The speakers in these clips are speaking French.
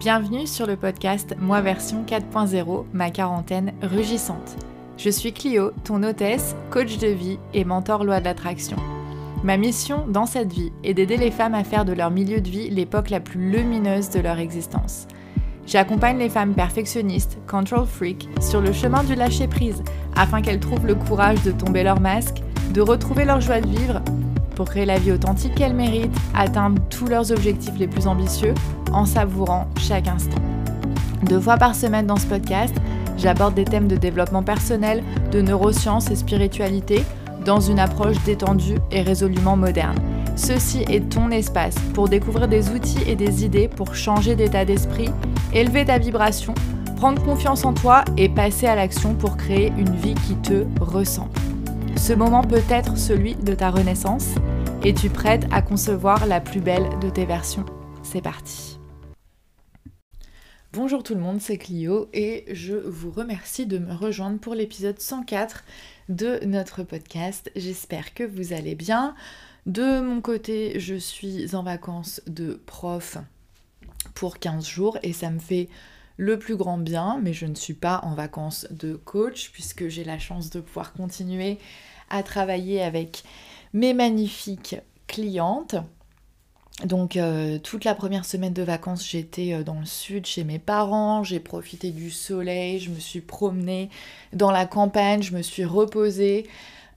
Bienvenue sur le podcast Moi version 4.0, ma quarantaine rugissante. Je suis Clio, ton hôtesse, coach de vie et mentor loi de l'attraction. Ma mission dans cette vie est d'aider les femmes à faire de leur milieu de vie l'époque la plus lumineuse de leur existence. J'accompagne les femmes perfectionnistes, control freak, sur le chemin du lâcher prise afin qu'elles trouvent le courage de tomber leur masque, de retrouver leur joie de vivre pour créer la vie authentique qu'elles méritent, atteindre tous leurs objectifs les plus ambitieux en savourant chaque instant. Deux fois par semaine dans ce podcast, j'aborde des thèmes de développement personnel, de neurosciences et spiritualité dans une approche détendue et résolument moderne. Ceci est ton espace pour découvrir des outils et des idées pour changer d'état d'esprit, élever ta vibration, prendre confiance en toi et passer à l'action pour créer une vie qui te ressemble. Ce moment peut être celui de ta renaissance. Es-tu prête à concevoir la plus belle de tes versions C'est parti Bonjour tout le monde, c'est Clio et je vous remercie de me rejoindre pour l'épisode 104 de notre podcast. J'espère que vous allez bien. De mon côté, je suis en vacances de prof pour 15 jours et ça me fait le plus grand bien, mais je ne suis pas en vacances de coach puisque j'ai la chance de pouvoir continuer à travailler avec mes magnifiques clientes. Donc euh, toute la première semaine de vacances, j'étais euh, dans le sud chez mes parents, j'ai profité du soleil, je me suis promenée dans la campagne, je me suis reposée.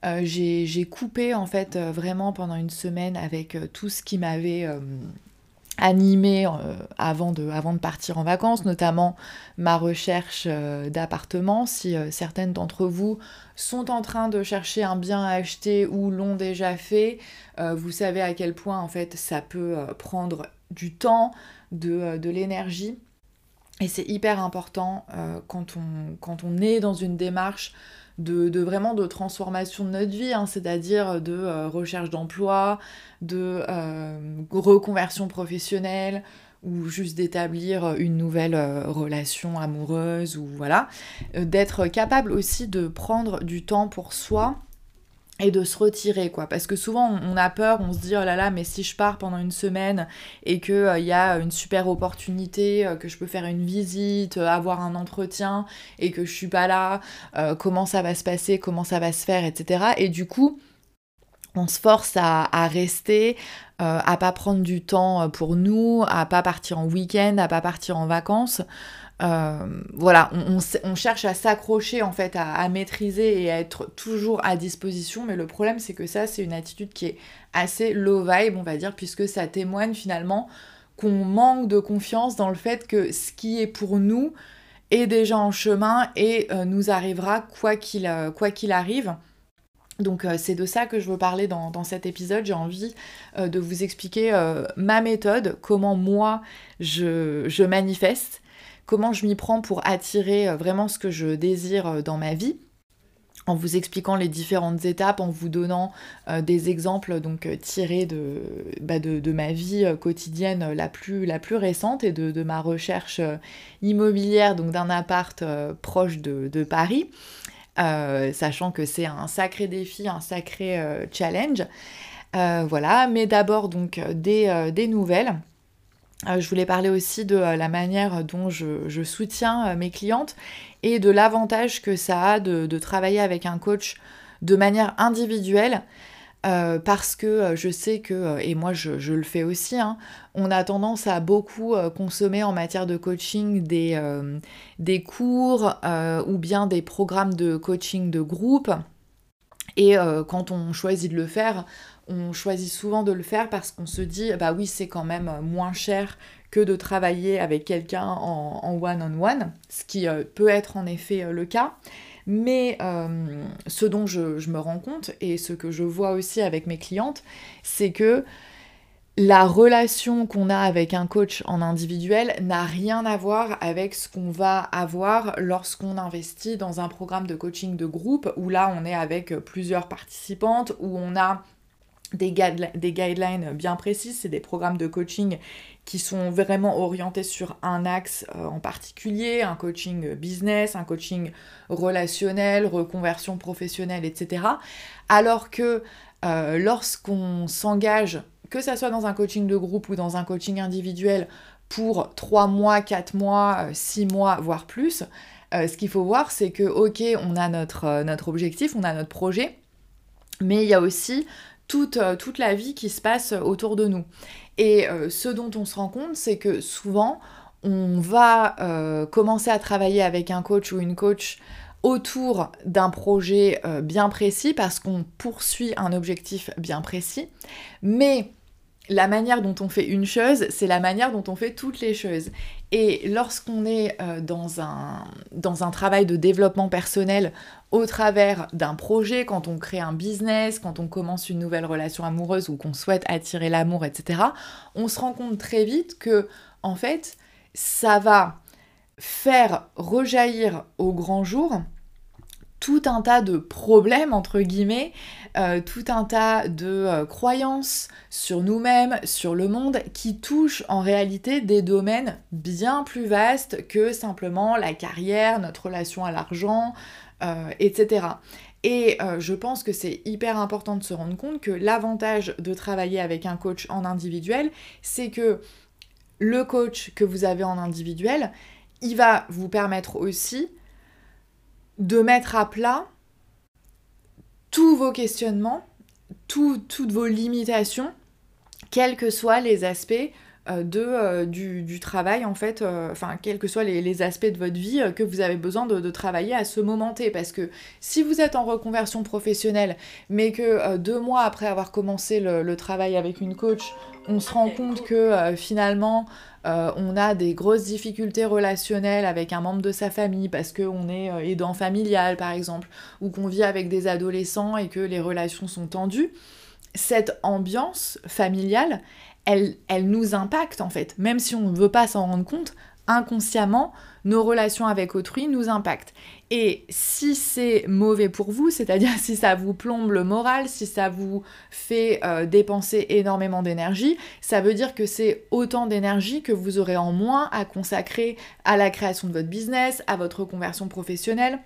Euh, j'ai coupé en fait vraiment pendant une semaine avec tout ce qui m'avait animé euh, avant, de, partir en vacances, notamment ma recherche euh, d'appartement. Si euh, certaines d'entre vous sont en train de chercher un bien à acheter ou l'ont déjà fait, vous savez à quel point en fait ça peut prendre du temps, de, l'énergie. Et c'est hyper important quand on est dans une démarche de, vraiment de transformation de notre vie, hein, c'est-à-dire de euh, recherche d'emploi, de euh, reconversion professionnelle ou juste d'établir une nouvelle euh, relation amoureuse ou voilà, d'être capable aussi de prendre du temps pour soi et de se retirer quoi. Parce que souvent on a peur on se dit oh là là mais si je pars pendant une semaine et que il euh, y a une super opportunité euh, que je peux faire une visite euh, avoir un entretien et que je suis pas là comment ça va se passer comment ça va se faire etc et du coup on se force à, rester, à pas prendre du temps pour nous, à pas partir en week-end, à pas partir en vacances. Euh, voilà, on, cherche à s'accrocher en fait, à, maîtriser et à être toujours à disposition, mais le problème c'est que ça c'est une attitude qui est assez low vibe, on va dire, puisque ça témoigne finalement qu'on manque de confiance dans le fait que ce qui est pour nous est déjà en chemin et euh, nous arrivera quoi euh, qu'il arrive. Donc c'est de ça que je veux parler dans, cet épisode. J'ai envie de vous expliquer ma méthode, comment moi je, je manifeste comment je m'y prends pour attirer euh, vraiment ce que je désire euh, dans ma vie en vous expliquant les différentes étapes, en vous donnant euh, des exemples donc tirés de, bah, de, ma vie quotidienne la plus, la plus récente et de, ma recherche immobilière, donc d'un appart proche de, Paris, sachant que c'est un sacré défi, un sacré challenge. voilà, mais d'abord donc des, nouvelles. Euh, je voulais parler aussi de euh, la manière dont je, soutiens euh, mes clientes et de l'avantage que ça a de, travailler avec un coach de manière individuelle. Parce que je sais que, et moi je, le fais aussi, hein, on a tendance à beaucoup consommer en matière de coaching des, des cours ou bien des programmes de coaching de groupe. Et quand on choisit de le faire, on choisit souvent de le faire parce qu'on se dit, bah oui, c'est quand même moins cher que de travailler avec quelqu'un en one-on-one, ce qui euh, peut être en effet euh, le cas. Mais euh, ce dont je, je, me rends compte et ce que je vois aussi avec mes clientes, c'est que la relation qu'on a avec un coach en individuel n'a rien à voir avec ce qu'on va avoir lorsqu'on investit dans un programme de coaching de groupe où là on est avec plusieurs participantes, où on a des, guidelines bien précises, c'est des programmes de coaching qui sont vraiment orientés sur un axe euh, en particulier, un coaching business, un coaching relationnel, reconversion professionnelle, etc. Alors que euh, lorsqu'on s'engage, que ce soit dans un coaching de groupe ou dans un coaching individuel, pour 3 mois, 4 mois, 6 mois, voire plus. ce qu'il faut voir, c'est que, ok, on a notre, notre objectif, on a notre projet, mais il y a aussi toute, toute la vie qui se passe autour de nous. Et ce dont on se rend compte, c'est que souvent, on va commencer à travailler avec un coach ou une coach autour d'un projet euh, bien précis parce qu'on poursuit un objectif bien précis. Mais la manière dont on fait une chose, c'est la manière dont on fait toutes les choses. Et lorsqu'on est euh, dans, un, dans un travail de développement personnel au travers d'un projet, quand on crée un business, quand on commence une nouvelle relation amoureuse ou qu'on souhaite attirer l'amour, etc., on se rend compte très vite que, en fait, ça va faire rejaillir au grand jour tout un tas de problèmes, entre guillemets, euh, tout un tas de euh, croyances sur nous-mêmes, sur le monde, qui touchent en réalité des domaines bien plus vastes que simplement la carrière, notre relation à l'argent, euh, etc. Et je pense que c'est hyper important de se rendre compte que l'avantage de travailler avec un coach en individuel, c'est que le coach que vous avez en individuel, il va vous permettre aussi de mettre à plat tous vos questionnements, toutes vos limitations, quels que soient les aspects euh, euh, du, travail, en fait, euh, enfin, quels que soient les, aspects de votre vie que vous avez besoin de, travailler à ce moment T. Parce que si vous êtes en reconversion professionnelle, mais que deux mois après avoir commencé le, travail avec une coach, on se rend compte que finalement, on a des grosses difficultés relationnelles avec un membre de sa famille parce qu'on est aidant familial par exemple, ou qu'on vit avec des adolescents et que les relations sont tendues, cette ambiance familiale, elle, nous impacte en fait. Même si on ne veut pas s'en rendre compte, inconsciemment, nos relations avec autrui nous impactent. Et si c'est mauvais pour vous, c'est-à-dire si ça vous plombe le moral, si ça vous fait euh, dépenser énormément d'énergie, ça veut dire que c'est autant d'énergie que vous aurez en moins à consacrer à la création de votre business, à votre conversion professionnelle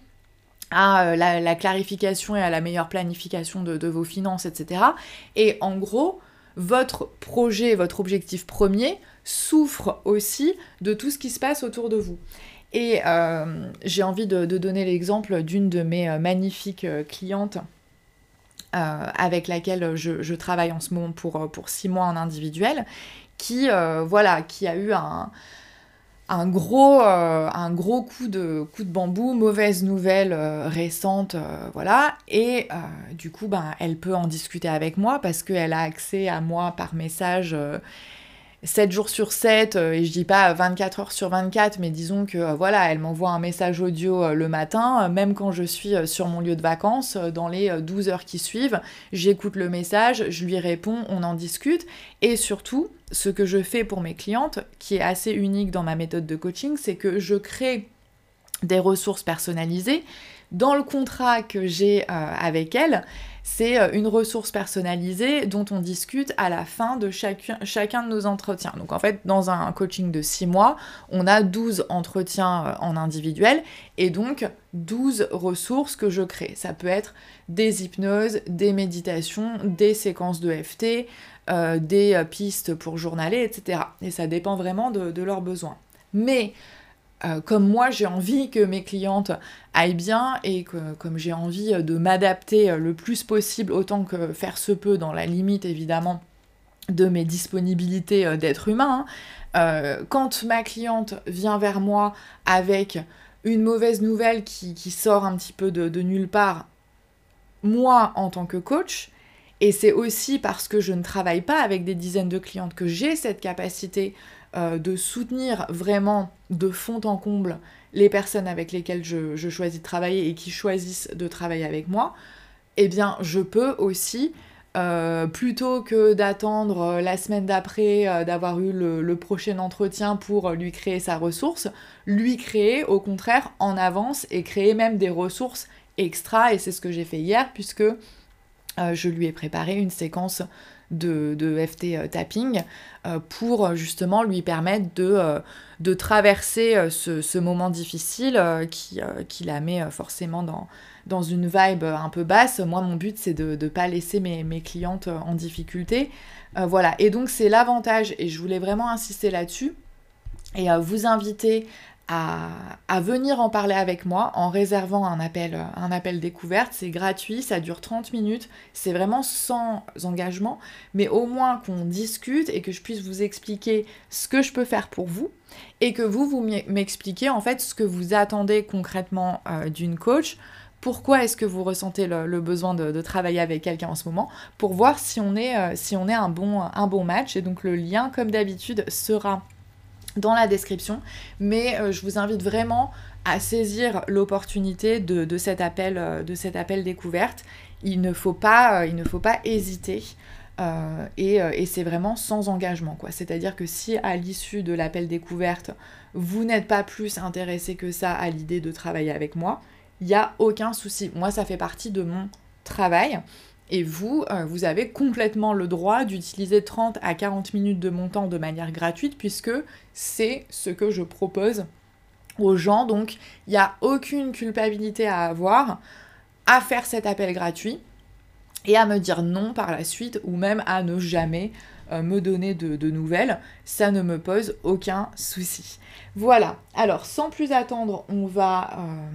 à euh, la, clarification et à la meilleure planification de vos finances, etc. Et en gros, votre projet, votre objectif premier souffre aussi de tout ce qui se passe autour de vous. Et euh, j'ai envie de, donner l'exemple d'une de mes euh, magnifiques euh, clientes avec laquelle je, travaille en ce moment pour, six mois en individuel, qui, a eu un, gros, coup de, coup de bambou, mauvaise nouvelle récente, voilà. Et du coup, ben, elle peut en discuter avec moi parce qu'elle a accès à moi par message 7 jours sur 7, et je dis pas 24 heures sur 24, mais disons que voilà, elle m'envoie un message audio le matin, même quand je suis sur mon lieu de vacances, dans les 12 heures qui suivent, j'écoute le message, je lui réponds, on en discute, et surtout, ce que je fais pour mes clientes, qui est assez unique dans ma méthode de coaching, c'est que je crée des ressources personnalisées. Dans le contrat que j'ai euh, avec elles, c'est euh, une ressource personnalisée dont on discute à la fin de chacun, de nos entretiens. Donc en fait, dans un coaching de 6 mois, on a 12 entretiens euh, en individuel et donc 12 ressources que je crée. Ça peut être des hypnoses, des méditations, des séquences de FT, euh, des pistes pour journaler, etc. Et ça dépend vraiment de, leurs besoins. Mais euh, comme moi j'ai envie que mes clientes aillent bien et comme j'ai envie de m'adapter le plus possible autant que faire se peut dans la limite évidemment de mes disponibilités d'être humain, hein, quand ma cliente vient vers moi avec une mauvaise nouvelle qui, sort un petit peu de nulle part, moi en tant que coach, et c'est aussi parce que je ne travaille pas avec des dizaines de clientes que j'ai cette capacité euh, de soutenir vraiment de fond en comble les personnes avec lesquelles je, choisis de travailler et qui choisissent de travailler avec moi, eh bien je peux aussi, euh, plutôt que d'attendre euh, la semaine d'après d'avoir eu le, prochain entretien pour lui créer sa ressource, lui créer au contraire en avance et créer même des ressources extra, et c'est ce que j'ai fait hier, puisque je lui ai préparé une séquence de, FT euh, tapping euh, pour justement lui permettre de, traverser ce, moment difficile qui, la met forcément dans, une vibe un peu basse. Moi, mon but, c'est de ne pas laisser mes, mes, clientes en difficulté. voilà, et donc c'est l'avantage, et je voulais vraiment insister là-dessus, et vous inviter à, venir en parler avec moi en réservant un appel, un appel découverte. C'est gratuit, ça dure 30 minutes, c'est vraiment sans engagement, mais au moins qu'on discute et que je puisse vous expliquer ce que je peux faire pour vous et que vous, vous m'expliquez en fait ce que vous attendez concrètement euh, d'une coach. Pourquoi est-ce que vous ressentez le, besoin de, travailler avec quelqu'un en ce moment? Pour voir si on est, euh, si on est un, bon, un bon match. Et donc le lien, comme d'habitude, sera dans la description. Mais euh, je vous invite vraiment à saisir l'opportunité de, cet appel, euh, de appel découverte. Il ne faut pas, euh, il ne faut pas hésiter. et, c'est vraiment sans engagement quoi. C'est-à-dire que si à l'issue de l'appel découverte, vous n'êtes pas plus intéressé que ça à l'idée de travailler avec moi, il n'y a aucun souci. Moi, ça fait partie de mon travail. Et vous, euh, vous avez complètement le droit d'utiliser 30 à 40 minutes de mon temps de manière gratuite puisque c'est ce que je propose aux gens. Donc il n'y a aucune culpabilité à avoir à faire cet appel gratuit et à me dire non par la suite ou même à ne jamais euh, me donner de, nouvelles. Ça ne me pose aucun souci. Voilà, alors sans plus attendre, on va... Euh,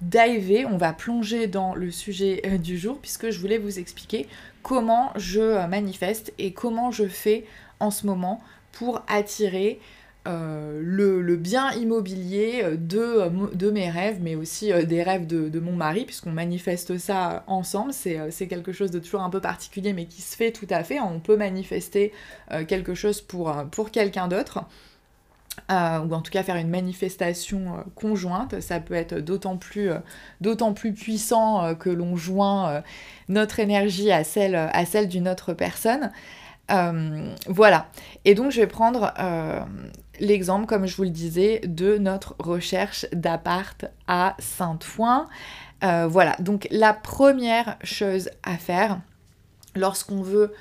diver, on va plonger dans le sujet euh, du jour puisque je voulais vous expliquer comment je euh, manifeste et comment je fais en ce moment pour attirer euh, le, bien immobilier de, mes rêves, mais aussi des rêves de, mon mari, puisqu'on manifeste ça ensemble. C'est quelque chose de toujours un peu particulier, mais qui se fait tout à fait. On peut manifester quelque chose pour quelqu'un d'autre. Euh, ou en tout cas faire une manifestation euh, conjointe. Ça peut être d'autant plus, euh, plus puissant que l'on joint notre énergie à celle, à celle d'une autre personne. voilà. Et donc je vais prendre l'exemple, comme je vous le disais, de notre recherche d'appart à Saint-Ouen. voilà. Donc la première chose à faire lorsqu'on veut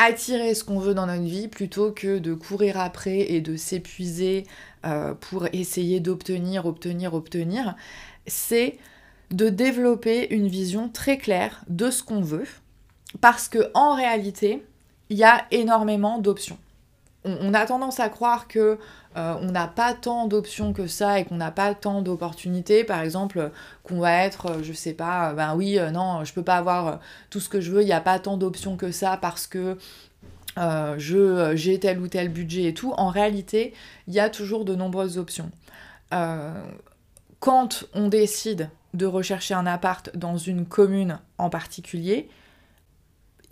attirer ce qu'on veut dans notre vie plutôt que de courir après et de s'épuiser euh, pour essayer d'obtenir, obtenir, obtenir, c'est de développer une vision très claire de ce qu'on veut parce que en réalité, il y a énormément d'options. On, a tendance à croire que euh, on n'a pas tant d'options que ça et qu'on n'a pas tant d'opportunités. Par exemple, qu'on va être, euh, je sais pas, euh, ben oui, non, je peux pas avoir tout ce que je veux, il n'y a pas tant d'options que ça parce que j'ai tel ou tel budget et tout. En réalité, il y a toujours de nombreuses options. quand on décide de rechercher un appart dans une commune en particulier,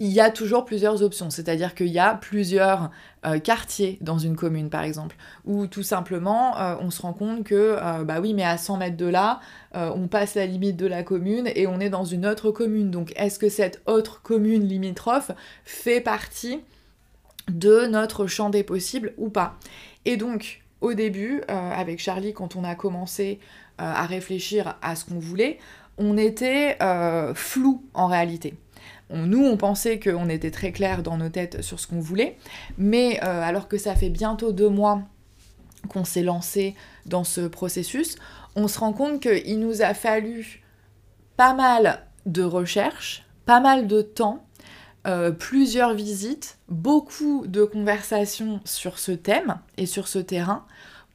il y a toujours plusieurs options, c'est-à-dire qu'il y a plusieurs euh, quartiers dans une commune par exemple, ou tout simplement euh, on se rend compte que euh, bah oui mais à 100 mètres de là, on passe la limite de la commune et on est dans une autre commune, donc est-ce que cette autre commune limitrophe fait partie de notre champ des possibles ou pas? Et donc au début, avec Charlie, quand on a commencé à réfléchir à ce qu'on voulait, on était flou en réalité nous, on pensait qu'on était très clair dans nos têtes sur ce qu'on voulait, mais euh, alors que ça fait bientôt deux mois qu'on s'est lancé dans ce processus, on se rend compte qu'il nous a fallu pas mal de recherches, pas mal de temps, euh, plusieurs visites, beaucoup de conversations sur ce thème et sur ce terrain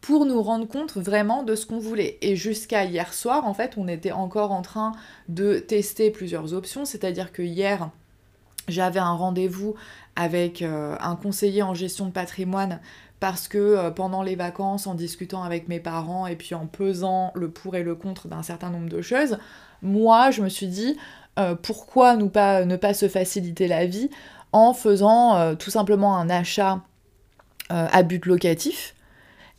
pour nous rendre compte vraiment de ce qu'on voulait. Et jusqu'à hier soir, en fait, on était encore en train de tester plusieurs options, c'est-à-dire que hier, j'avais un rendez-vous avec euh, un conseiller en gestion de patrimoine parce que euh, pendant les vacances, en discutant avec mes parents et puis en pesant le pour et le contre d'un certain nombre de choses, moi, je me suis dit, euh, pourquoi pas, ne pas se faciliter la vie en faisant tout simplement un achat à but locatif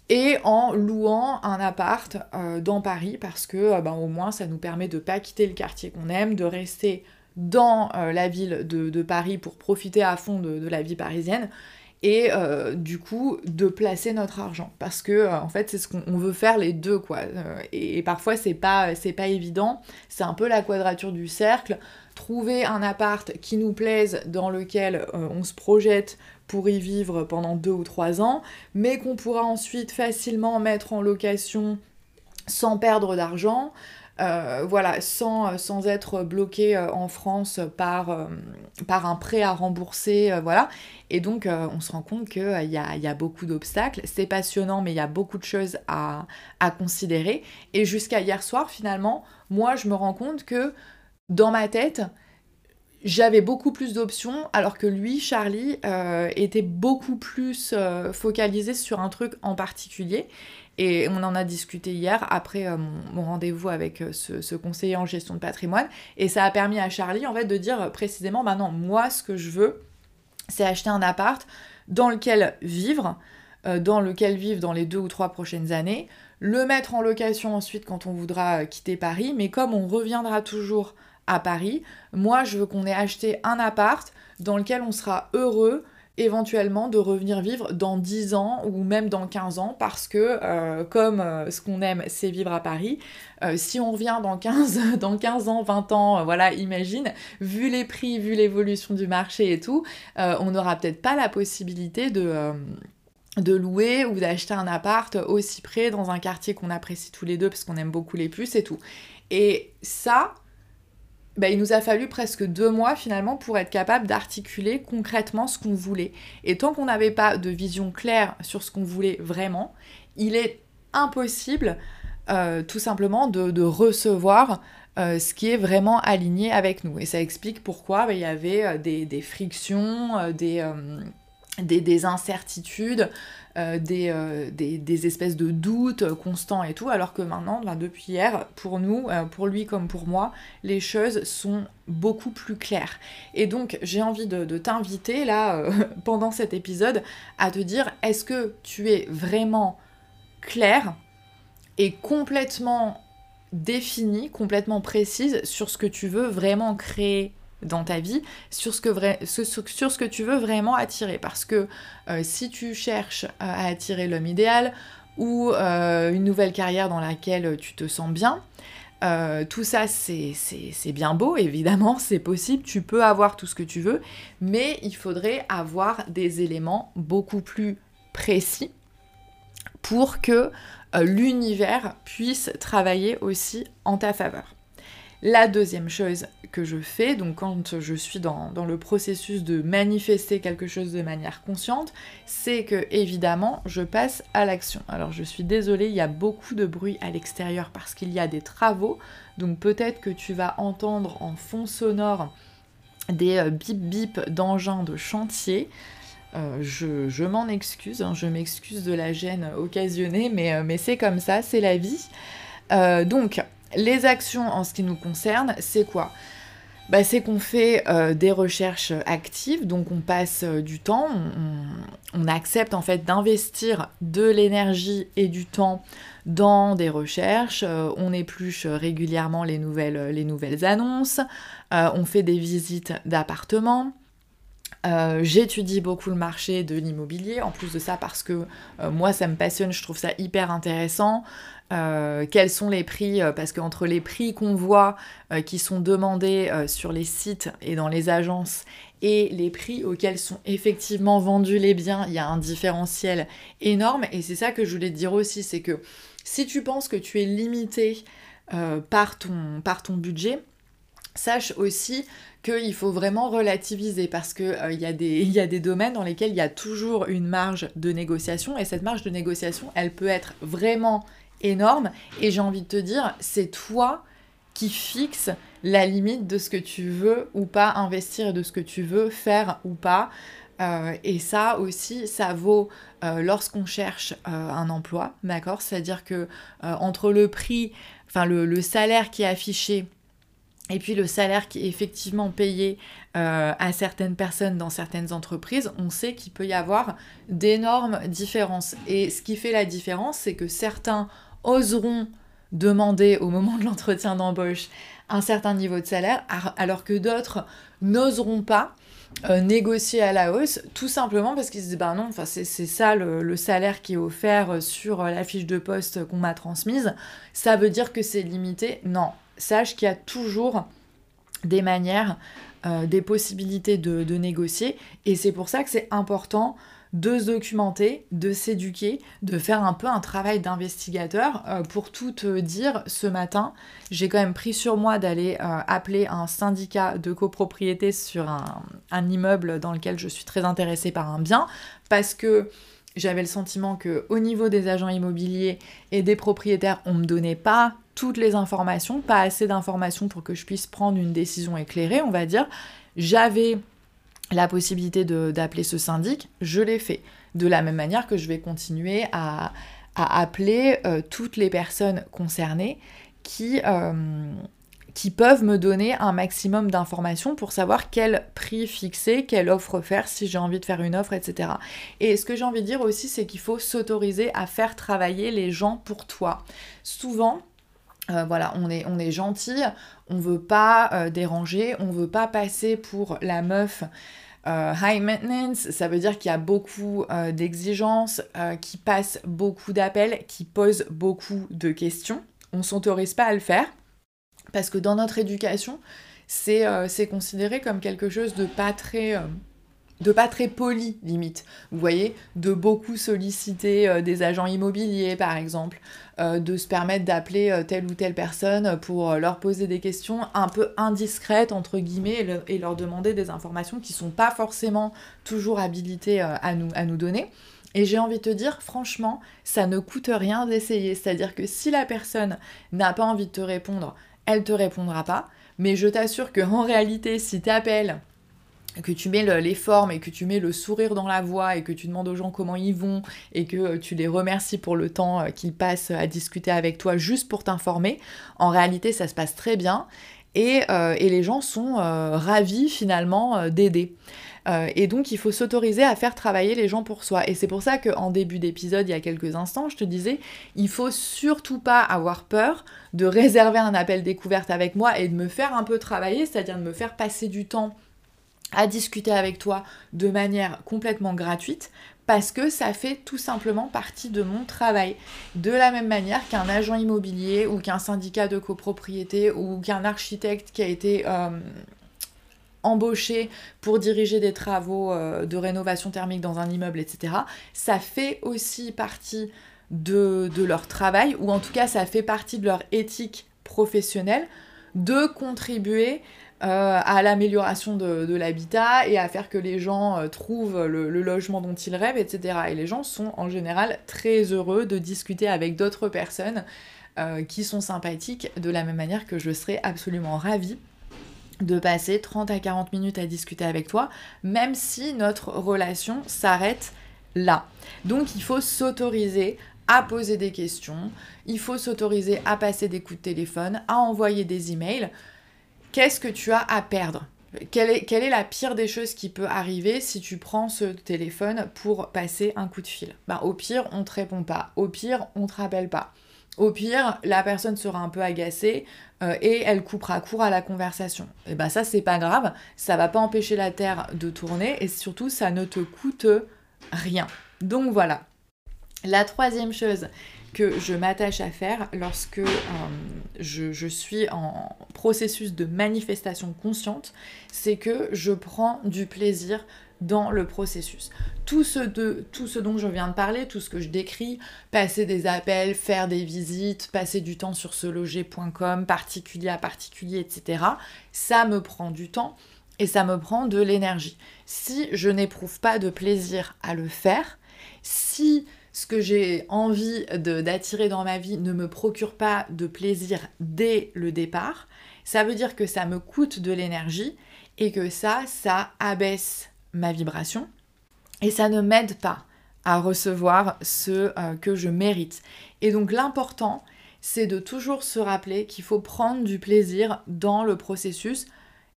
et en louant un appart euh, dans Paris parce que euh, ben, au moins ça nous permet de pas quitter le quartier qu'on aime, de rester dans euh, la ville de, Paris pour profiter à fond de, la vie parisienne et du coup de placer notre argent. Parce que en fait c'est ce qu'on veut faire les deux quoi. Et, parfois c'est pas c'est pas évident. C'est un peu la quadrature du cercle. Trouver un appart qui nous plaise dans lequel on se projette pour y vivre pendant deux ou trois ans, mais qu'on pourra ensuite facilement mettre en location sans perdre d'argent. euh, voilà, sans, sans, être bloqué en France par, un prêt à rembourser, voilà. Et donc, on se rend compte qu'il y, a, y a beaucoup d'obstacles. C'est passionnant, mais il y a beaucoup de choses à considérer. Et jusqu'à hier soir, finalement, moi, je me rends compte que dans ma tête, j'avais beaucoup plus d'options, alors que lui, Charlie, euh, était beaucoup plus euh, focalisé sur un truc en particulier. Et on en a discuté hier après euh, mon, rendez-vous avec ce, conseiller en gestion de patrimoine. Et ça a permis à Charlie, en fait, de dire précisément, bah non, moi, ce que je veux, c'est acheter un appart dans lequel vivre, dans lequel vivre dans les deux ou trois prochaines années, le mettre en location ensuite quand on voudra quitter Paris, mais comme on reviendra toujours à Paris. Moi, je veux qu'on ait acheté un appart dans lequel on sera heureux éventuellement de revenir vivre dans 10 ans ou même dans 15 ans parce que euh, comme euh, ce qu'on aime c'est vivre à Paris, euh, si on revient dans 15, dans 15 ans, 20 ans, voilà, imagine, vu les prix, vu l'évolution du marché et tout, on n'aura peut-être pas la possibilité de de louer ou d'acheter un appart aussi près dans un quartier qu'on apprécie tous les deux parce qu'on aime beaucoup les puces et tout. Et ça, bah, il nous a fallu presque deux mois finalement pour être capable d'articuler concrètement ce qu'on voulait. Et tant qu'on n'avait pas de vision claire sur ce qu'on voulait vraiment, il est impossible euh, tout simplement de, recevoir euh, ce qui est vraiment aligné avec nous. Et ça explique pourquoi bah, il y avait euh, des, frictions, des, des, incertitudes, euh, euh, des, espèces de doutes constants et tout, alors que maintenant, ben, depuis hier, pour nous, euh, pour lui comme pour moi, les choses sont beaucoup plus claires. Et donc, j'ai envie de, de t'inviter, là, pendant cet épisode, à te dire, est-ce que tu es vraiment clair et complètement défini, complètement précise sur ce que tu veux vraiment créer? Dans ta vie sur ce que, tu veux vraiment attirer. Parce que euh, si tu cherches à attirer l'homme idéal ou euh, une nouvelle carrière dans laquelle tu te sens bien, euh, tout ça c'est bien beau, évidemment, c'est possible, tu peux avoir tout ce que tu veux, mais il faudrait avoir des éléments beaucoup plus précis pour que l'univers puisse travailler aussi en ta faveur. La deuxième chose que je fais, donc quand je suis dans, le processus de manifester quelque chose de manière consciente, c'est que évidemment je passe à l'action. Alors je suis désolée, il y a beaucoup de bruit à l'extérieur parce qu'il y a des travaux, donc peut-être que tu vas entendre en fond sonore des euh, bip bip d'engins de chantier. Euh, je, m'en excuse, hein, je m'excuse de la gêne occasionnée, mais, euh, mais c'est comme ça, c'est la vie. donc, les actions en ce qui nous concerne, c'est quoi? Bah, c'est qu'on fait euh, des recherches actives, donc on passe euh, du temps, on, accepte en fait d'investir de l'énergie et du temps dans des recherches, euh, on épluche régulièrement les nouvelles, les nouvelles annonces, on fait des visites d'appartements, j'étudie beaucoup le marché de l'immobilier, en plus de ça parce que moi ça me passionne, je trouve ça hyper intéressant. Euh, quels sont les prix euh, Parce qu'entre les prix qu'on voit euh, qui sont demandés sur les sites et dans les agences et les prix auxquels sont effectivement vendus les biens, il y a un différentiel énorme. Et c'est ça que je voulais te dire aussi, c'est que si tu penses que tu es limité par, ton, par ton budget, sache aussi qu'il faut vraiment relativiser parce qu'il il y, a des domaines dans lesquels il y a toujours une marge de négociation et cette marge de négociation, elle peut être vraiment énorme. Et j'ai envie de te dire, c'est toi qui fixe la limite de ce que tu veux ou pas investir et de ce que tu veux faire ou pas. Euh, et ça aussi, ça vaut euh, lorsqu'on cherche euh, un emploi, d'accord? C'est-à-dire que entre le prix, enfin le, salaire qui est affiché et puis le salaire qui est effectivement payé à certaines personnes dans certaines entreprises, on sait qu'il peut y avoir d'énormes différences. Et ce qui fait la différence, c'est que certains oseront demander au moment de l'entretien d'embauche un certain niveau de salaire, alors que d'autres n'oseront pas euh, négocier à la hausse, tout simplement parce qu'ils se disent bah non, c'est ça le, salaire qui est offert sur la fiche de poste qu'on m'a transmise, ça veut dire que c'est limité? Non, sache qu'il y a toujours des manières, euh, des possibilités de, négocier, et c'est pour ça que c'est important de se documenter, de s'éduquer, de faire un peu un travail d'investigateur. Euh, pour tout te dire, ce matin, j'ai quand même pris sur moi d'aller euh, appeler un syndicat de copropriété sur un, immeuble dans lequel je suis très intéressée par un bien, parce que j'avais le sentiment que au niveau des agents immobiliers et des propriétaires, on me donnait pas toutes les informations, pas assez d'informations pour que je puisse prendre une décision éclairée, on va dire. J'avais la possibilité d'appeler ce syndic, je l'ai fait. De la même manière que je vais continuer à, appeler euh, toutes les personnes concernées qui, euh, qui peuvent me donner un maximum d'informations pour savoir quel prix fixer, quelle offre faire, si j'ai envie de faire une offre, etc. Et ce que j'ai envie de dire aussi, c'est qu'il faut s'autoriser à faire travailler les gens pour toi. Souvent, euh, voilà, on est, gentil, on veut pas euh, déranger, on veut pas passer pour la meuf euh, high maintenance, ça veut dire qu'il y a beaucoup d'exigences, qui passe beaucoup d'appels, qui pose beaucoup de questions. On s'autorise pas à le faire parce que dans notre éducation, c'est considéré comme quelque chose de pas très de pas très poli limite. Vous voyez, de beaucoup solliciter euh, des agents immobiliers par exemple, euh, de se permettre d'appeler euh, telle ou telle personne pour leur poser des questions un peu indiscrètes entre guillemets et, leur demander des informations qui sont pas forcément toujours habilitées à, nous, à nous donner. Et j'ai envie de te dire, franchement, ça ne coûte rien d'essayer. C'est-à-dire que si la personne n'a pas envie de te répondre, elle te répondra pas. Mais je t'assure qu'en réalité, si tu appelles que tu mets les formes et que tu mets le sourire dans la voix et que tu demandes aux gens comment ils vont et que euh, tu les remercies pour le temps euh, qu'ils passent à discuter avec toi juste pour t'informer, en réalité ça se passe très bien et, euh, les gens sont ravis finalement d'aider. Et donc il faut s'autoriser à faire travailler les gens pour soi. Et c'est pour ça qu'en début d'épisode, il y a quelques instants, je te disais, il faut surtout pas avoir peur de réserver un appel découverte avec moi et de me faire un peu travailler, c'est-à-dire de me faire passer du temps à discuter avec toi de manière complètement gratuite parce que ça fait tout simplement partie de mon travail. De la même manière qu'un agent immobilier ou qu'un syndicat de copropriété ou qu'un architecte qui a été euh, embauché pour diriger des travaux euh, de rénovation thermique dans un immeuble, etc., ça fait aussi partie de, de leur travail, ou en tout cas ça fait partie de leur éthique professionnelle, de contribuer euh, à l'amélioration de, l'habitat et à faire que les gens euh, trouvent le, logement dont ils rêvent, etc. Et les gens sont en général très heureux de discuter avec d'autres personnes qui sont sympathiques, de la même manière que je serais absolument ravie de passer 30 à 40 minutes à discuter avec toi, même si notre relation s'arrête là. Donc il faut s'autoriser à poser des questions, il faut s'autoriser à passer des coups de téléphone, à envoyer des emails qu'est-ce que tu as à perdre? Quelle est, la pire des choses qui peut arriver si tu prends ce téléphone pour passer un coup de fil? Bah, Au pire, on te répond pas. Au pire, on te rappelle pas. Au pire, la personne sera un peu agacée euh, et elle coupera court à la conversation. Et bah ça, c'est pas grave. Ça va pas empêcher la Terre de tourner et surtout, ça ne te coûte rien. Donc voilà. La troisième chose que je m'attache à faire lorsque euh, je, suis en processus de manifestation consciente, c'est que je prends du plaisir dans le processus. Tout ce, de, tout ce dont je viens de parler, tout ce que je décris, passer des appels, faire des visites, passer du temps sur seloger.com, particulier à particulier, etc., ça me prend du temps et ça me prend de l'énergie. Si je n'éprouve pas de plaisir à le faire, si ce que j'ai envie d'attirer dans ma vie ne me procure pas de plaisir dès le départ, ça veut dire que ça me coûte de l'énergie et que ça, ça abaisse ma vibration et ça ne m'aide pas à recevoir ce euh, que je mérite. Et donc l'important, c'est de toujours se rappeler qu'il faut prendre du plaisir dans le processus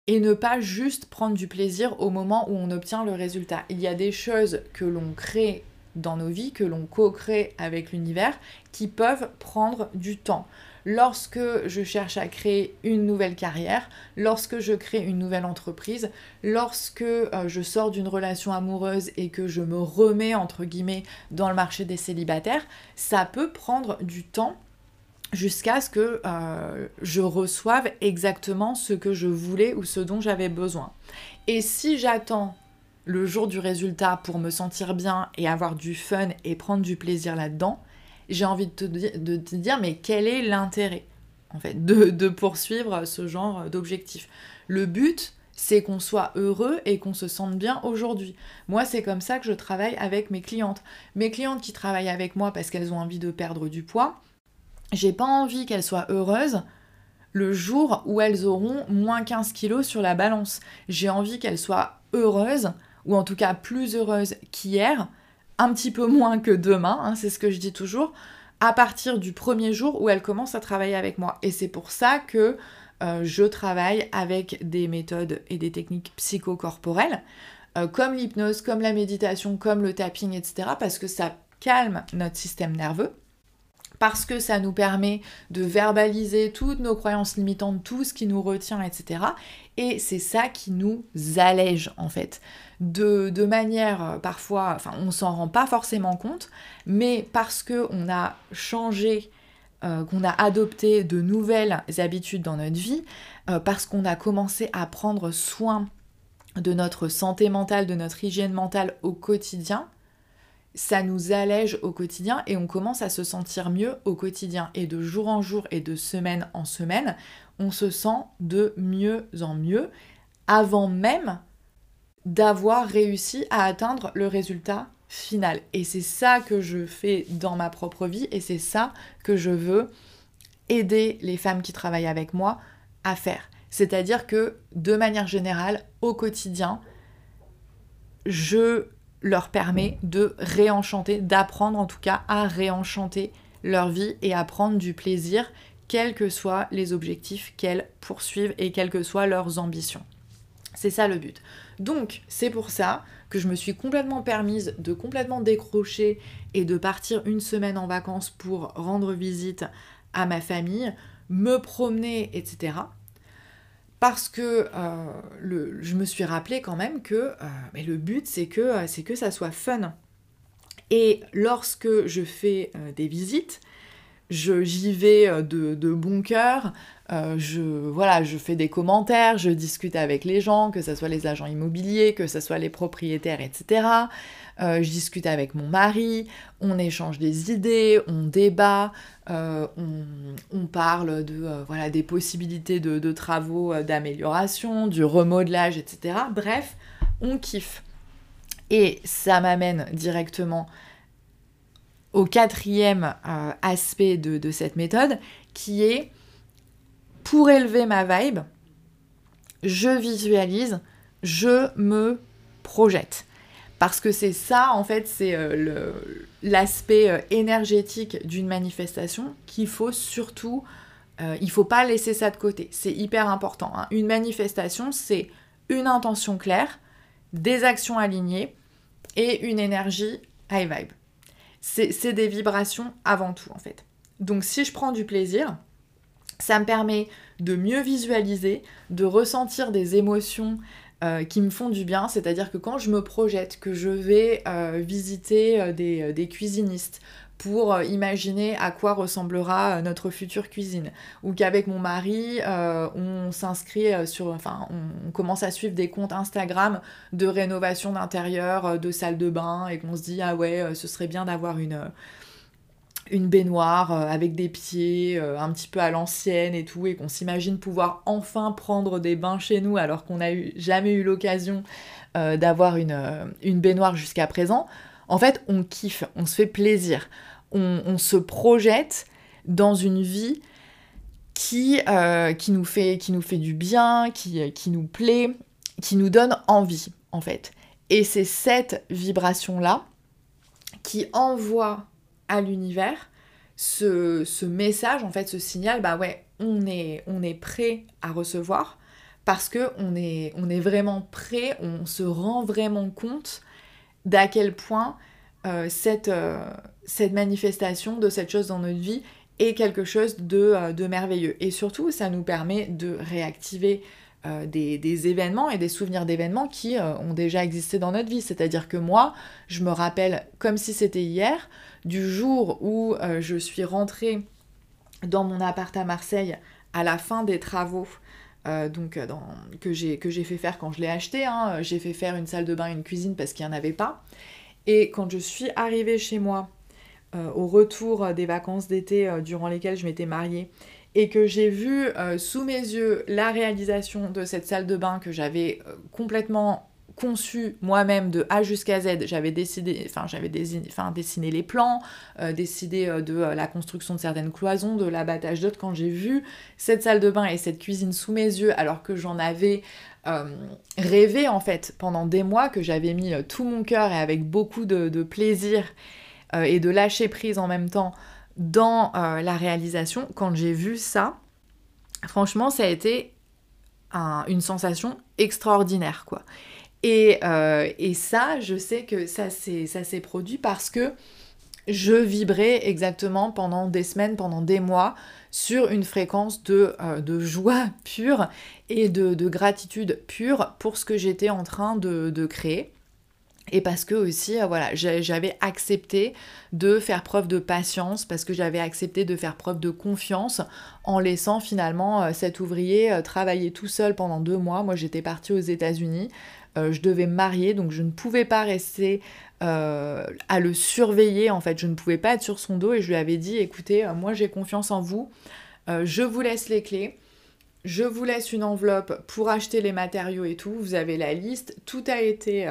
et ne pas juste prendre du plaisir au moment où on obtient le résultat. Il y a des choses que l'on crée dans nos vies, que l'on co-crée avec l'univers, qui peuvent prendre du temps. Lorsque je cherche à créer une nouvelle carrière, lorsque je crée une nouvelle entreprise, lorsque euh, je sors d'une relation amoureuse et que je me remets entre guillemets dans le marché des célibataires, ça peut prendre du temps jusqu'à ce que euh, je reçoive exactement ce que je voulais ou ce dont j'avais besoin. Et si j'attends le jour du résultat pour me sentir bien et avoir du fun et prendre du plaisir là-dedans, j'ai envie de te, dire, mais quel est l'intérêt, en fait, de, de poursuivre ce genre d'objectif? Le but, c'est qu'on soit heureux et qu'on se sente bien aujourd'hui. Moi, c'est comme ça que je travaille avec mes clientes. Mes clientes qui travaillent avec moi parce qu'elles ont envie de perdre du poids, j'ai pas envie qu'elles soient heureuses le jour où elles auront moins 15 kilos sur la balance. J'ai envie qu'elles soient heureuses, ou en tout cas plus heureuses qu'hier, un petit peu moins que demain, hein, c'est ce que je dis toujours, à partir du premier jour où elles commencent à travailler avec moi. Et c'est pour ça que euh, je travaille avec des méthodes et des techniques psychocorporelles, euh, comme l'hypnose, comme la méditation, comme le tapping, etc., parce que ça calme notre système nerveux, parce que ça nous permet de verbaliser toutes nos croyances limitantes, tout ce qui nous retient, etc. Et c'est ça qui nous allège en fait. De, de manière euh, parfois, enfin on s'en rend pas forcément compte, mais parce qu'on a changé euh, qu'on a adopté de nouvelles habitudes dans notre vie, euh, parce qu'on a commencé à prendre soin de notre santé mentale, de notre hygiène mentale au quotidien, ça nous allège au quotidien et on commence à se sentir mieux au quotidien. Et de jour en jour et de semaine en semaine, on se sent de mieux en mieux avant même d'avoir réussi à atteindre le résultat final. Et c'est ça que je fais dans ma propre vie et c'est ça que je veux aider les femmes qui travaillent avec moi à faire. C'est-à-dire que de manière générale, au quotidien, je leur permets de réenchanter, d'apprendre en tout cas à réenchanter leur vie et à prendre du plaisir, quels que soient les objectifs qu'elles poursuivent et quelles que soient leurs ambitions. C'est ça le but. Donc, c'est pour ça que je me suis complètement permise de complètement décrocher et de partir une semaine en vacances pour rendre visite à ma famille, me promener, etc. Parce que euh, je me suis rappelé quand même que euh, mais le but c'est que, euh, que ça soit fun. Et lorsque je fais des visites, j'y vais de, de, bon cœur, euh, je, voilà, je fais des commentaires, je discute avec les gens, que ce soit les agents immobiliers, que ce soit les propriétaires, etc. Euh, je discute avec mon mari, on échange des idées, on débat, euh, on, parle de, voilà, des possibilités de, travaux d'amélioration, du remodelage, etc. Bref, on kiffe. Et ça m'amène directement au quatrième aspect de, de, cette méthode, qui est pour élever ma vibe, je visualise, je me projette. Parce que c'est ça, en fait, c'est euh, l'aspect euh, énergétique d'une manifestation qu'il faut surtout, euh, il faut pas laisser ça de côté. C'est hyper important. Hein. Une manifestation, c'est une intention claire, des actions alignées et une énergie high vibe. C'est des vibrations avant tout, en fait. Donc si je prends du plaisir, ça me permet de mieux visualiser, de ressentir des émotions euh, qui me font du bien, c'est-à-dire que quand je me projette, que je vais euh, visiter euh, des, cuisinistes pour imaginer à quoi ressemblera notre future cuisine, ou qu'avec mon mari, on s'inscrit sur, enfin, on, commence à suivre des comptes Instagram de rénovation d'intérieur, de salle de bain, et qu'on se dit ah ouais, ce serait bien d'avoir une une baignoire euh, avec des pieds euh, un petit peu à l'ancienne et tout, et qu'on s'imagine pouvoir enfin prendre des bains chez nous alors qu'on n'a jamais eu l'occasion euh, d'avoir une, baignoire jusqu'à présent, en fait on kiffe, on se fait plaisir, on, se projette dans une vie qui, qui, nous, fait, qui nous fait du bien, qui, qui nous plaît, qui nous donne envie en fait. Et c'est cette vibration-là qui envoie à l'univers ce, message, en fait, ce signal, bah ouais, on est, on est prêt à recevoir parce que on est, on est vraiment prêt, on se rend vraiment compte d'à quel point euh, cette, euh, cette manifestation de cette chose dans notre vie est quelque chose de, euh, de merveilleux. Et surtout, ça nous permet de réactiver des, des, événements et des souvenirs d'événements qui ont déjà existé dans notre vie. C'est-à-dire que moi, je me rappelle comme si c'était hier du jour où euh, je suis rentrée dans mon appart à Marseille à la fin des travaux donc, que j'ai fait faire quand je l'ai acheté. Hein. J'ai fait faire une salle de bain et une cuisine parce qu'il n'y en avait pas. Et quand je suis arrivée chez moi, au retour des vacances d'été durant lesquelles je m'étais mariée, et que j'ai vu sous mes yeux la réalisation de cette salle de bain que j'avais complètement conçu moi-même de A jusqu'à Z. J'avais décidé, enfin j'avais dessiné les plans, euh, décidé euh, de euh, la construction de certaines cloisons, de l'abattage d'autres. Quand j'ai vu cette salle de bain et cette cuisine sous mes yeux, alors que j'en avais rêvé en fait pendant des mois, que j'avais mis tout mon cœur et avec beaucoup de, plaisir et de lâcher prise en même temps dans la réalisation, quand j'ai vu ça, franchement ça a été une sensation extraordinaire quoi. Euh, et, ça, je sais que ça s'est produit parce que je vibrais exactement pendant des semaines, pendant des mois, sur une fréquence de, euh, joie pure et de, gratitude pure pour ce que j'étais en train de, créer. Et parce que aussi, euh, voilà, j'avais accepté de faire preuve de patience, parce que j'avais accepté de faire preuve de confiance en laissant finalement cet ouvrier travailler tout seul pendant deux mois. Moi, j'étais partie aux États-Unis. Euh, je devais me marier, donc je ne pouvais pas rester euh, à le surveiller, en fait, je ne pouvais pas être sur son dos et je lui avais dit, écoutez, euh, moi j'ai confiance en vous, je vous laisse les clés, je vous laisse une enveloppe pour acheter les matériaux et tout, vous avez la liste, tout a été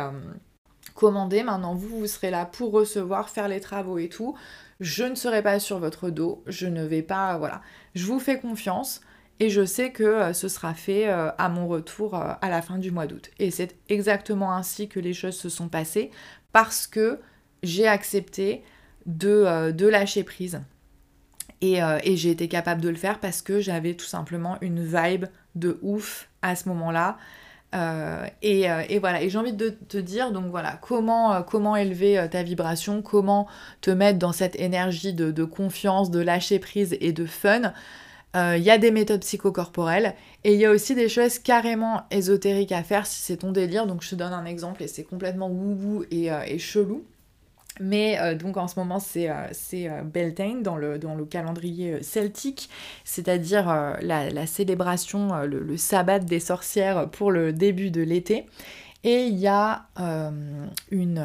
commandé, maintenant vous, vous serez là pour recevoir, faire les travaux et tout, je ne serai pas sur votre dos, je ne vais pas, voilà, je vous fais confiance, et je sais que euh, ce sera fait euh, à mon retour euh, à la fin du mois d'août. Et c'est exactement ainsi que les choses se sont passées parce que j'ai accepté de, lâcher prise. Et, j'ai été capable de le faire parce que j'avais tout simplement une vibe de ouf à ce moment-là. Et, voilà, et j'ai envie de te dire, donc voilà, comment, comment élever ta vibration, comment te mettre dans cette énergie de, confiance, de lâcher prise et de fun. Euh, il y a des méthodes psychocorporelles et il y a aussi des choses carrément ésotériques à faire si c'est ton délire. Donc je te donne un exemple et c'est complètement wou et, euh, et chelou. Mais euh, donc en ce moment c'est Beltane dans le, dans le calendrier celtique, c'est-à-dire la, célébration, le, le, sabbat des sorcières pour le début de l'été. Et il y a une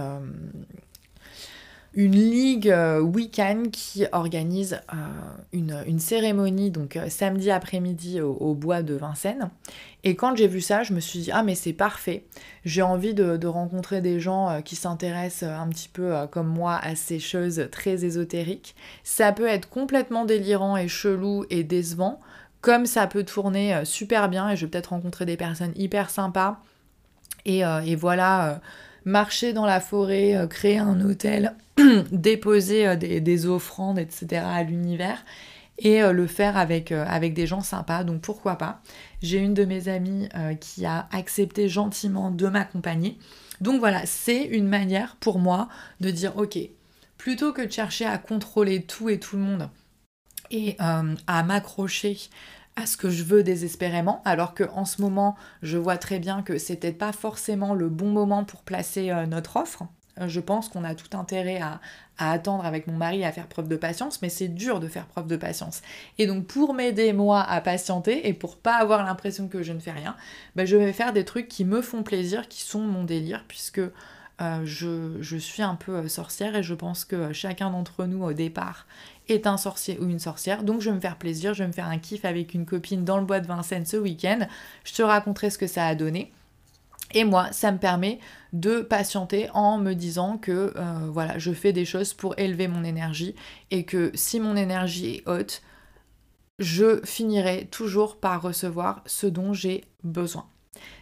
une ligue euh, week-end qui organise euh, une, cérémonie donc euh, samedi après-midi au, bois de Vincennes. Et quand j'ai vu ça, je me suis dit ah mais c'est parfait. J'ai envie de, rencontrer des gens qui s'intéressent un petit peu comme moi à ces choses très ésotériques. Ça peut être complètement délirant et chelou et décevant, comme ça peut tourner super bien et je vais peut-être rencontrer des personnes hyper sympas. Et, et voilà marcher dans la forêt, euh, créer un hôtel, déposer euh, des, offrandes, etc. à l'univers et euh, le faire avec, avec des gens sympas. Donc pourquoi pas? J'ai une de mes amies qui a accepté gentiment de m'accompagner. Donc voilà, c'est une manière pour moi de dire ok, plutôt que de chercher à contrôler tout et tout le monde et à m'accrocher ce que je veux désespérément, alors que en ce moment, je vois très bien que c'était pas forcément le bon moment pour placer euh, notre offre. Euh, je pense qu'on a tout intérêt à, attendre avec mon mari à faire preuve de patience, mais c'est dur de faire preuve de patience. Et donc pour m'aider moi à patienter et pour pas avoir l'impression que je ne fais rien, ben, je vais faire des trucs qui me font plaisir, qui sont mon délire, puisque euh, je, suis un peu sorcière et je pense que chacun d'entre nous au départ est un sorcier ou une sorcière. Donc je vais me faire plaisir, je vais me faire un kiff avec une copine dans le bois de Vincennes ce week-end. Je te raconterai ce que ça a donné. Et moi, ça me permet de patienter en me disant que euh, voilà, je fais des choses pour élever mon énergie et que si mon énergie est haute, je finirai toujours par recevoir ce dont j'ai besoin.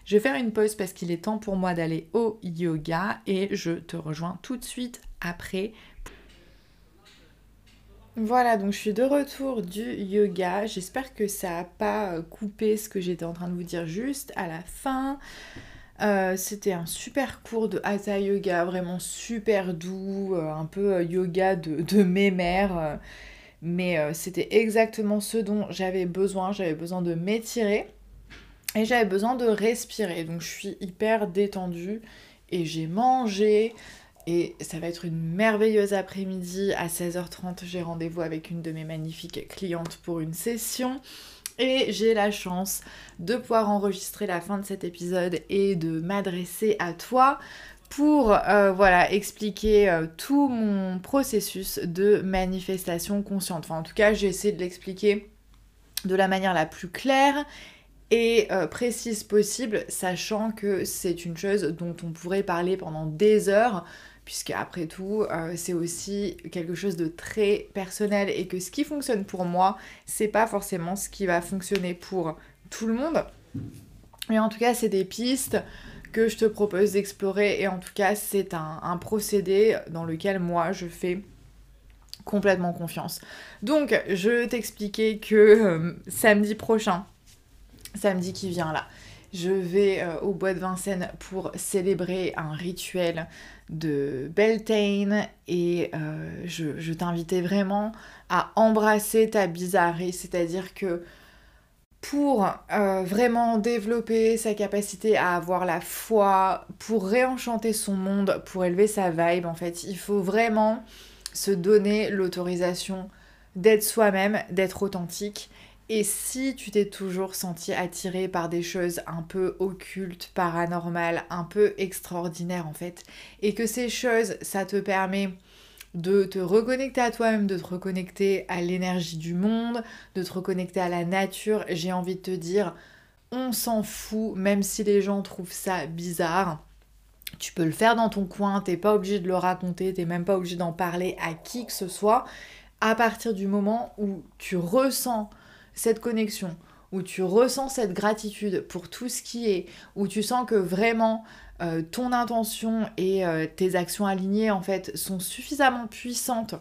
Je vais faire une pause parce qu'il est temps pour moi d'aller au yoga et je te rejoins tout de suite après voilà, donc je suis de retour du yoga. J'espère que ça n'a pas euh, coupé ce que j'étais en train de vous dire juste à la fin. Euh, c'était un super cours de Hatha Yoga, vraiment super doux, euh, un peu yoga de, de mes mères. mais c'était exactement ce dont j'avais besoin. J'avais besoin de m'étirer et j'avais besoin de respirer. Donc je suis hyper détendue et j'ai mangé. Et ça va être une merveilleuse après-midi. À 16h30, j'ai rendez-vous avec une de mes magnifiques clientes pour une session. Et j'ai la chance de pouvoir enregistrer la fin de cet épisode et de m'adresser à toi pour euh, voilà expliquer euh, tout mon processus de manifestation consciente. Enfin en tout cas j'ai essayé de l'expliquer de la manière la plus claire et euh, précise possible, sachant que c'est une chose dont on pourrait parler pendant des heures, puisque après tout, c'est aussi quelque chose de très personnel et que ce qui fonctionne pour moi, c'est pas forcément ce qui va fonctionner pour tout le monde. Mais en tout cas, c'est des pistes que je te propose d'explorer et en tout cas c'est un, procédé dans lequel moi je fais complètement confiance. Donc je t'expliquais que euh, samedi prochain, samedi qui vient là, je vais euh, au bois de Vincennes pour célébrer un rituel de Beltane et euh, je, t'invitais vraiment à embrasser ta bizarrerie, c'est-à-dire que pour euh, vraiment développer sa capacité à avoir la foi, pour réenchanter son monde, pour élever sa vibe, en fait, il faut vraiment se donner l'autorisation d'être soi-même, d'être authentique. Et si tu t'es toujours senti attiré par des choses un peu occultes, paranormales, un peu extraordinaires en fait, et que ces choses, ça te permet de te reconnecter à toi-même, de te reconnecter à l'énergie du monde, de te reconnecter à la nature. J'ai envie de te dire, on s'en fout, même si les gens trouvent ça bizarre. Tu peux le faire dans ton coin, t'es pas obligé de le raconter, t'es même pas obligé d'en parler à qui que ce soit. À partir du moment où tu ressens cette connexion, où tu ressens cette gratitude pour tout ce qui est, où tu sens que vraiment euh, ton intention et euh, tes actions alignées en fait sont suffisamment puissantes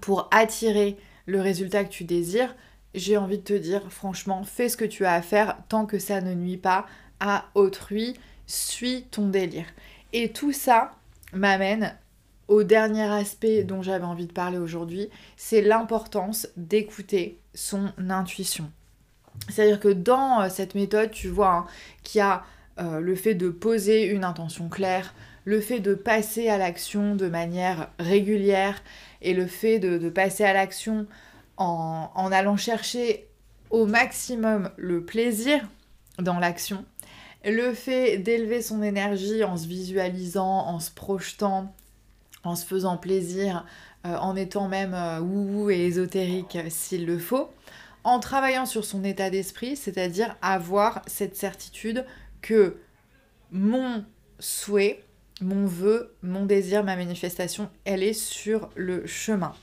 pour attirer le résultat que tu désires, j'ai envie de te dire franchement, fais ce que tu as à faire tant que ça ne nuit pas à autrui, suis ton délire. Et tout ça m'amène au dernier aspect dont j'avais envie de parler aujourd'hui, c'est l'importance d'écouter son intuition. C'est-à-dire que dans euh, cette méthode, tu vois, hein, qu'il y a euh, le fait de poser une intention claire, le fait de passer à l'action de manière régulière et le fait de, passer à l'action en, en, allant chercher au maximum le plaisir dans l'action, le fait d'élever son énergie en se visualisant, en se projetant, en se faisant plaisir, euh, en étant même euh, wouhou et ésotérique s'il le faut, en travaillant sur son état d'esprit, c'est-à-dire avoir cette certitude que mon souhait, mon vœu, mon désir, ma manifestation, elle est sur le chemin.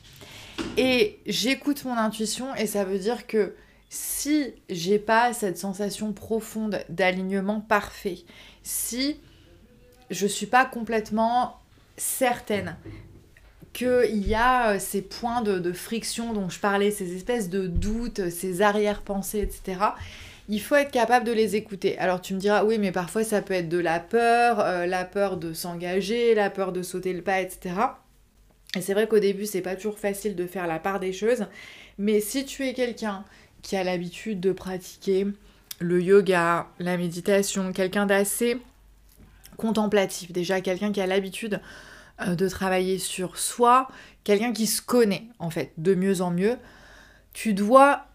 Et j'écoute mon intuition et ça veut dire que si j'ai pas cette sensation profonde d'alignement parfait, si je suis pas complètement certaine qu'il y a euh, ces points de, friction dont je parlais, ces espèces de doutes, ces arrière-pensées, etc., il faut être capable de les écouter. Alors tu me diras, oui, mais parfois ça peut être de la peur, euh, la peur de s'engager, la peur de sauter le pas, etc. Et c'est vrai qu'au début, c'est pas toujours facile de faire la part des choses, mais si tu es quelqu'un qui a l'habitude de pratiquer le yoga, la méditation, quelqu'un d'assez contemplatif, déjà quelqu'un qui a l'habitude euh, de travailler sur soi, quelqu'un qui se connaît en fait de mieux en mieux, tu dois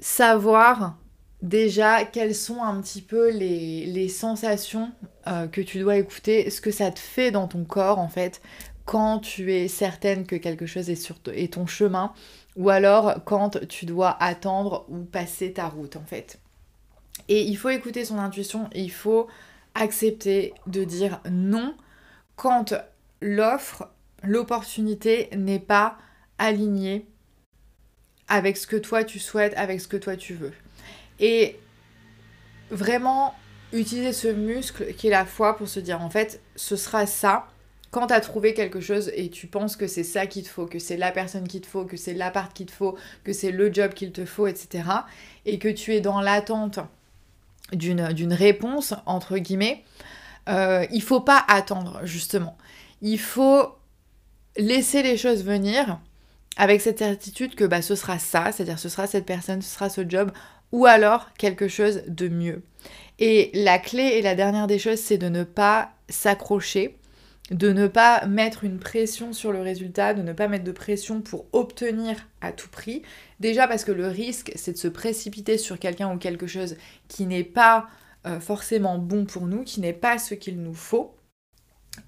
savoir déjà quelles sont un petit peu les, sensations euh, que tu dois écouter, ce que ça te fait dans ton corps en fait quand tu es certaine que quelque chose est sur est ton chemin ou alors quand tu dois attendre ou passer ta route en fait. Et il faut écouter son intuition il faut accepter de dire non quand l'offre, l'opportunité n'est pas alignée avec ce que toi tu souhaites, avec ce que toi tu veux. Et vraiment utiliser ce muscle qui est la foi pour se dire en fait ce sera ça quand tu as trouvé quelque chose et tu penses que c'est ça qu'il te faut, que c'est la personne qu'il te faut, que c'est l'appart qu'il te faut, que c'est le job qu'il te faut, etc. Et que tu es dans l'attente d'une réponse, entre guillemets, euh, il faut pas attendre, justement. Il faut laisser les choses venir avec cette certitude que bah, ce sera ça, c'est-à-dire ce sera cette personne, ce sera ce job, ou alors quelque chose de mieux. Et la clé et la dernière des choses, c'est de ne pas s'accrocher de ne pas mettre une pression sur le résultat, de ne pas mettre de pression pour obtenir à tout prix. Déjà parce que le risque, c'est de se précipiter sur quelqu'un ou quelque chose qui n'est pas euh, forcément bon pour nous, qui n'est pas ce qu'il nous faut.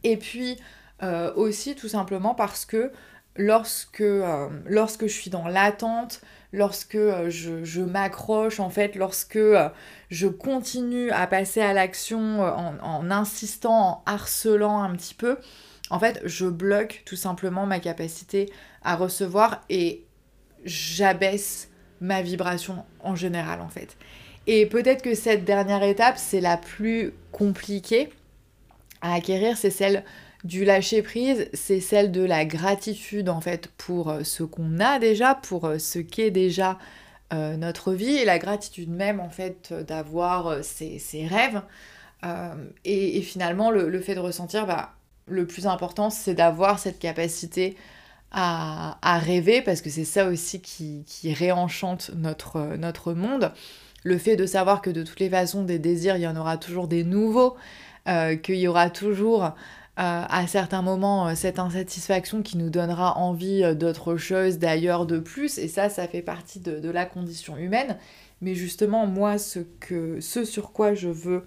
Et puis euh, aussi tout simplement parce que lorsque, euh, lorsque je suis dans l'attente, lorsque euh, je, m'accroche, en fait, lorsque euh, je continue à passer à l'action euh, en, insistant, en harcelant un petit peu, en fait, je bloque tout simplement ma capacité à recevoir et j'abaisse ma vibration en général, en fait. Et peut-être que cette dernière étape, c'est la plus compliquée à acquérir, c'est celle du lâcher prise, c'est celle de la gratitude en fait pour euh, ce qu'on a déjà, pour euh, ce qu'est déjà euh, notre vie et la gratitude même en fait d'avoir ses, rêves. et, finalement le, fait de ressentir, bah, le plus important c'est d'avoir cette capacité à, rêver parce que c'est ça aussi qui, réenchante notre, notre monde. Le fait de savoir que de toutes les façons des désirs, il y en aura toujours des nouveaux, qu'il y aura toujours à certains moments euh, cette insatisfaction qui nous donnera envie euh, d'autre chose, d'ailleurs de plus, et ça, ça fait partie de, la condition humaine. Mais justement, moi, ce, que, ce sur quoi je veux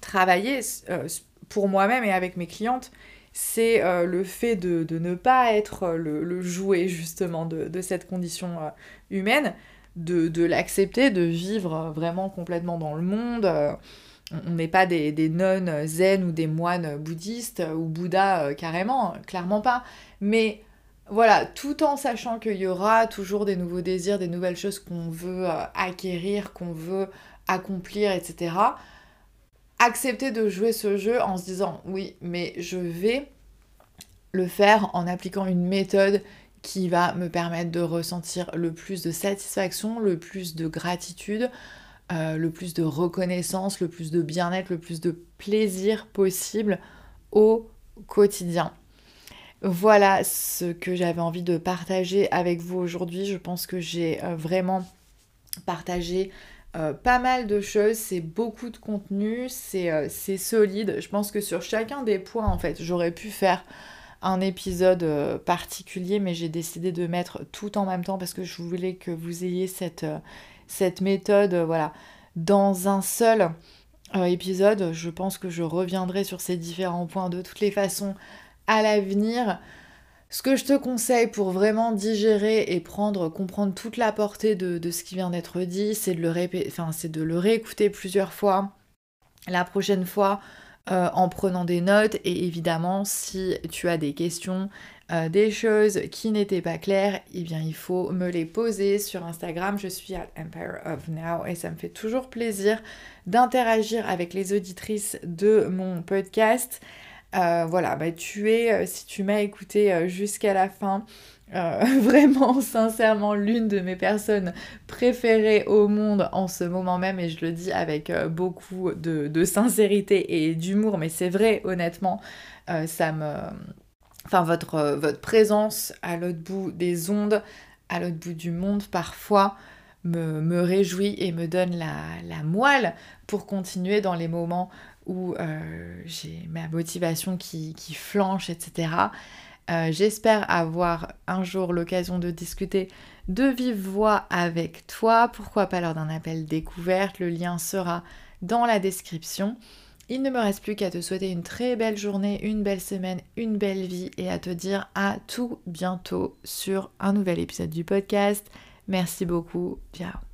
travailler pour moi-même et avec mes clientes, c'est le fait de, ne pas être le, jouet justement de, cette condition humaine, de, l'accepter, de vivre vraiment complètement dans le monde on n'est pas des, des, nonnes zen ou des moines bouddhistes ou Bouddha euh, carrément, clairement pas. Mais voilà, tout en sachant qu'il y aura toujours des nouveaux désirs, des nouvelles choses qu'on veut euh, acquérir, qu'on veut accomplir, etc. Accepter de jouer ce jeu en se disant oui, mais je vais le faire en appliquant une méthode qui va me permettre de ressentir le plus de satisfaction, le plus de gratitude, euh, le plus de reconnaissance, le plus de bien-être, le plus de plaisir possible au quotidien. Voilà ce que j'avais envie de partager avec vous aujourd'hui. Je pense que j'ai euh, vraiment partagé euh, pas mal de choses, c'est beaucoup de contenu, c'est solide. Je pense que sur chacun des points, en fait, j'aurais pu faire un épisode particulier, mais j'ai décidé de mettre tout en même temps parce que je voulais que vous ayez cette cette méthode, euh, voilà, dans un seul euh, épisode. Je pense que je reviendrai sur ces différents points de toutes les façons à l'avenir. Ce que je te conseille pour vraiment digérer et prendre, comprendre toute la portée de, ce qui vient d'être dit, c'est de, le enfin, de le réécouter plusieurs fois. La prochaine fois, euh, en prenant des notes et évidemment si tu as des questions, euh, des choses qui n'étaient pas claires, eh bien il faut me les poser sur Instagram. Je suis à Empire of Now et ça me fait toujours plaisir d'interagir avec les auditrices de mon podcast. Euh, voilà, bah, tu es, euh, si tu m'as écouté jusqu'à la fin, vraiment sincèrement l'une de mes personnes préférées au monde en ce moment même et je le dis avec beaucoup de, de, sincérité et d'humour, mais c'est vrai honnêtement, ça me enfin votre, euh, votre présence à l'autre bout des ondes, à l'autre bout du monde parfois me, réjouit et me donne la, moelle pour continuer dans les moments où euh, j'ai ma motivation qui, flanche, etc. Euh, j'espère avoir un jour l'occasion de discuter de vive voix avec toi. Pourquoi pas lors d'un appel découverte Le lien sera dans la description. Il ne me reste plus qu'à te souhaiter une très belle journée, une belle semaine, une belle vie et à te dire à tout bientôt sur un nouvel épisode du podcast. Merci beaucoup. Ciao.